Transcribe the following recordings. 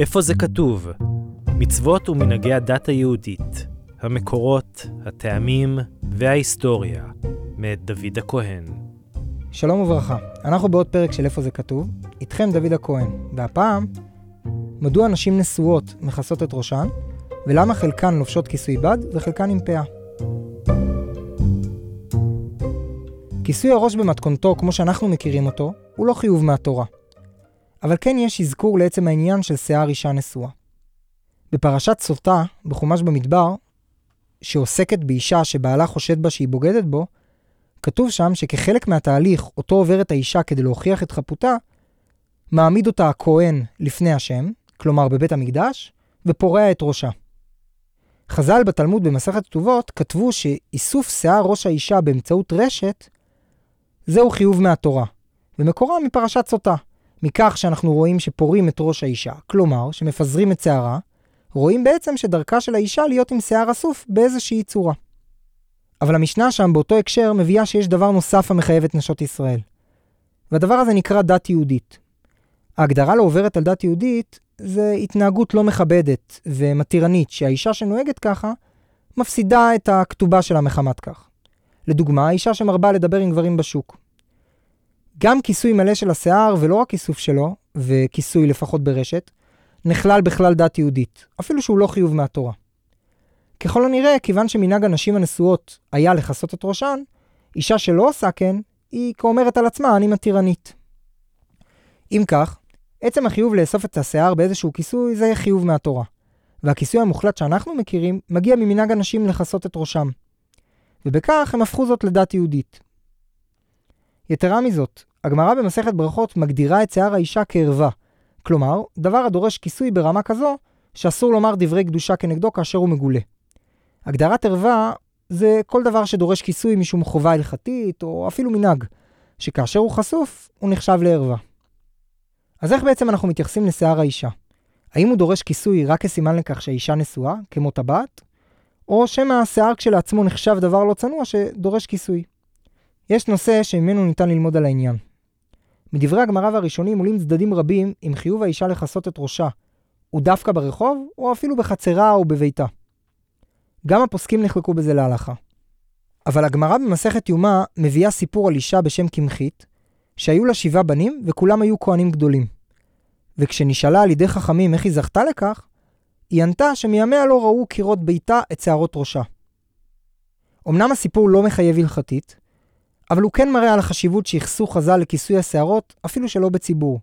איפה זה כתוב? מצוות ומנהגי הדת היהודית, המקורות, הטעמים וההיסטוריה, מאת דוד הכהן. שלום וברכה, אנחנו בעוד פרק של איפה זה כתוב, איתכם דוד הכהן, והפעם, מדוע נשים נשואות מכסות את ראשן, ולמה חלקן לובשות כיסוי בד וחלקן עם פאה. כיסוי הראש במתכונתו, כמו שאנחנו מכירים אותו, הוא לא חיוב מהתורה. אבל כן יש אזכור לעצם העניין של שיער אישה נשואה. בפרשת סוטה, בחומש במדבר, שעוסקת באישה שבעלה חושד בה שהיא בוגדת בו, כתוב שם שכחלק מהתהליך אותו עוברת האישה כדי להוכיח את חפותה, מעמיד אותה הכהן לפני השם, כלומר בבית המקדש, ופורע את ראשה. חז"ל בתלמוד במסכת כתובות כתבו שאיסוף שיער ראש האישה באמצעות רשת, זהו חיוב מהתורה, ומקורה מפרשת סוטה, מכך שאנחנו רואים שפורים את ראש האישה, כלומר שמפזרים את שערה, רואים בעצם שדרכה של האישה להיות עם שיער אסוף באיזושהי צורה. אבל המשנה שם באותו הקשר מביאה שיש דבר נוסף המחייב את נשות ישראל. והדבר הזה נקרא דת יהודית. ההגדרה לא עוברת על דת יהודית זה התנהגות לא מכבדת ומתירנית, שהאישה שנוהגת ככה מפסידה את הכתובה שלה מחמת כך. לדוגמה, האישה שמרבה לדבר עם גברים בשוק. גם כיסוי מלא של השיער, ולא רק כיסוף שלו, וכיסוי לפחות ברשת, נכלל בכלל דת יהודית, אפילו שהוא לא חיוב מהתורה. ככל הנראה, כיוון שמנהג הנשים הנשואות היה לכסות את ראשן, אישה שלא עושה כן, היא כאומרת על עצמה, אני מתירנית. אם כך, עצם החיוב לאסוף את השיער באיזשהו כיסוי זה חיוב מהתורה. והכיסוי המוחלט שאנחנו מכירים מגיע ממנהג הנשים לכסות את ראשם. ובכך הם הפכו זאת לדת יהודית. יתרה מזאת, הגמרא במסכת ברכות מגדירה את שיער האישה כערווה, כלומר, דבר הדורש כיסוי ברמה כזו, שאסור לומר דברי קדושה כנגדו כאשר הוא מגולה. הגדרת ערווה זה כל דבר שדורש כיסוי משום חובה הלכתית, או אפילו מנהג, שכאשר הוא חשוף, הוא נחשב לערווה. אז איך בעצם אנחנו מתייחסים לשיער האישה? האם הוא דורש כיסוי רק כסימן לכך שהאישה נשואה, כמו טבעת? או שמא השיער כשלעצמו נחשב דבר לא צנוע שדורש כיסוי? יש נושא שממנו ניתן ללמוד על העניין. מדברי הגמרא והראשונים עולים צדדים רבים אם חיוב האישה לכסות את ראשה הוא דווקא ברחוב, או אפילו בחצרה או בביתה. גם הפוסקים נחלקו בזה להלכה. אבל הגמרא במסכת יומא מביאה סיפור על אישה בשם קמחית, שהיו לה שבעה בנים וכולם היו כהנים גדולים. וכשנשאלה על ידי חכמים איך היא זכתה לכך, היא ענתה שמימיה לא ראו קירות ביתה את שערות ראשה. אמנם הסיפור לא מחייב הלכתית, אבל הוא כן מראה על החשיבות שייחסו חז"ל לכיסוי השערות, אפילו שלא בציבור.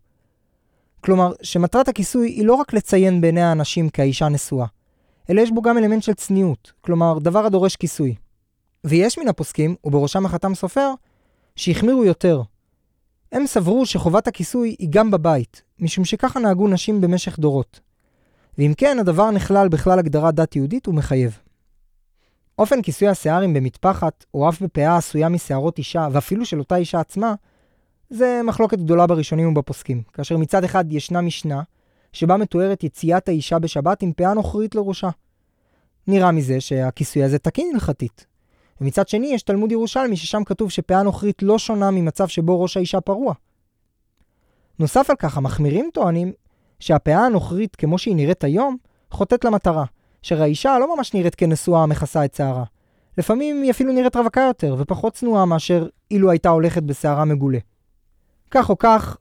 כלומר, שמטרת הכיסוי היא לא רק לציין בעיני האנשים כאישה נשואה, אלא יש בו גם אלמנט של צניעות, כלומר, דבר הדורש כיסוי. ויש מן הפוסקים, ובראשם החתם סופר, שהחמירו יותר. הם סברו שחובת הכיסוי היא גם בבית, משום שככה נהגו נשים במשך דורות. ואם כן, הדבר נכלל בכלל הגדרת דת יהודית ומחייב. אופן כיסוי השיערים במטפחת, או אף בפאה עשויה משערות אישה, ואפילו של אותה אישה עצמה, זה מחלוקת גדולה בראשונים ובפוסקים, כאשר מצד אחד ישנה משנה, שבה מתוארת יציאת האישה בשבת עם פאה נוכרית לראשה. נראה מזה שהכיסוי הזה תקין הלכתית. ומצד שני יש תלמוד ירושלמי ששם כתוב שפאה נוכרית לא שונה ממצב שבו ראש האישה פרוע. נוסף על כך, המחמירים טוענים שהפאה הנוכרית כמו שהיא נראית היום, חוטאת למטרה, שהאישה לא ממש נראית כנשואה המכסה את שערה. לפעמים היא אפילו נראית רווקה יותר ופחות צנועה מאשר אילו הייתה הולכת בשערה מגולה. כך או כך,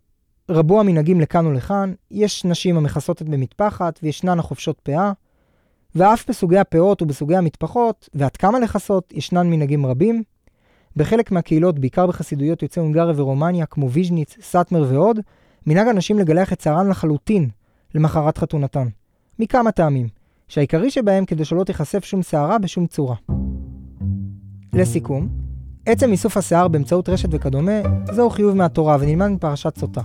רבו המנהגים לכאן ולכאן, יש נשים המכסות את במטפחת וישנן החופשות פאה, ואף בסוגי הפאות ובסוגי המטפחות, ועד כמה לכסות, ישנן מנהגים רבים. בחלק מהקהילות, בעיקר בחסידויות יוצאי הונגריה ורומניה, כמו ויז'ניץ, סאטמר ועוד, מנהג הנשים לגלח את שערן לחלוטין למחרת חתונתן. מכמה טעמים. שהעיקרי שבהם כדי שלא תיחשף שום שערה בשום צורה. לסיכום, עצם איסוף השיער באמצעות רשת וכדומה, זהו חיוב מהתורה ונלמד מפרשת סוטה.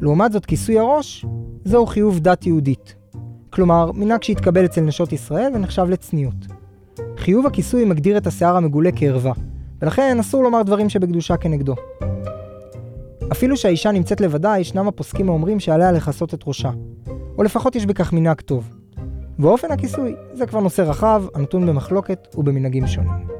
לעומת זאת, כיסוי הראש, זהו חיוב דת יהודית. כלומר, מנהג שהתקבל אצל נשות ישראל ונחשב לצניעות. חיוב הכיסוי מגדיר את השיער המגולה כערווה, ולכן אסור לומר דברים שבקדושה כנגדו. אפילו שהאישה נמצאת לבדה, ישנם הפוסקים האומרים שעליה לכסות את ראשה, או לפחות יש בכך מנהג טוב. ואופן הכיסוי זה כבר נושא רחב, הנתון במחלוקת ובמנהגים שונים.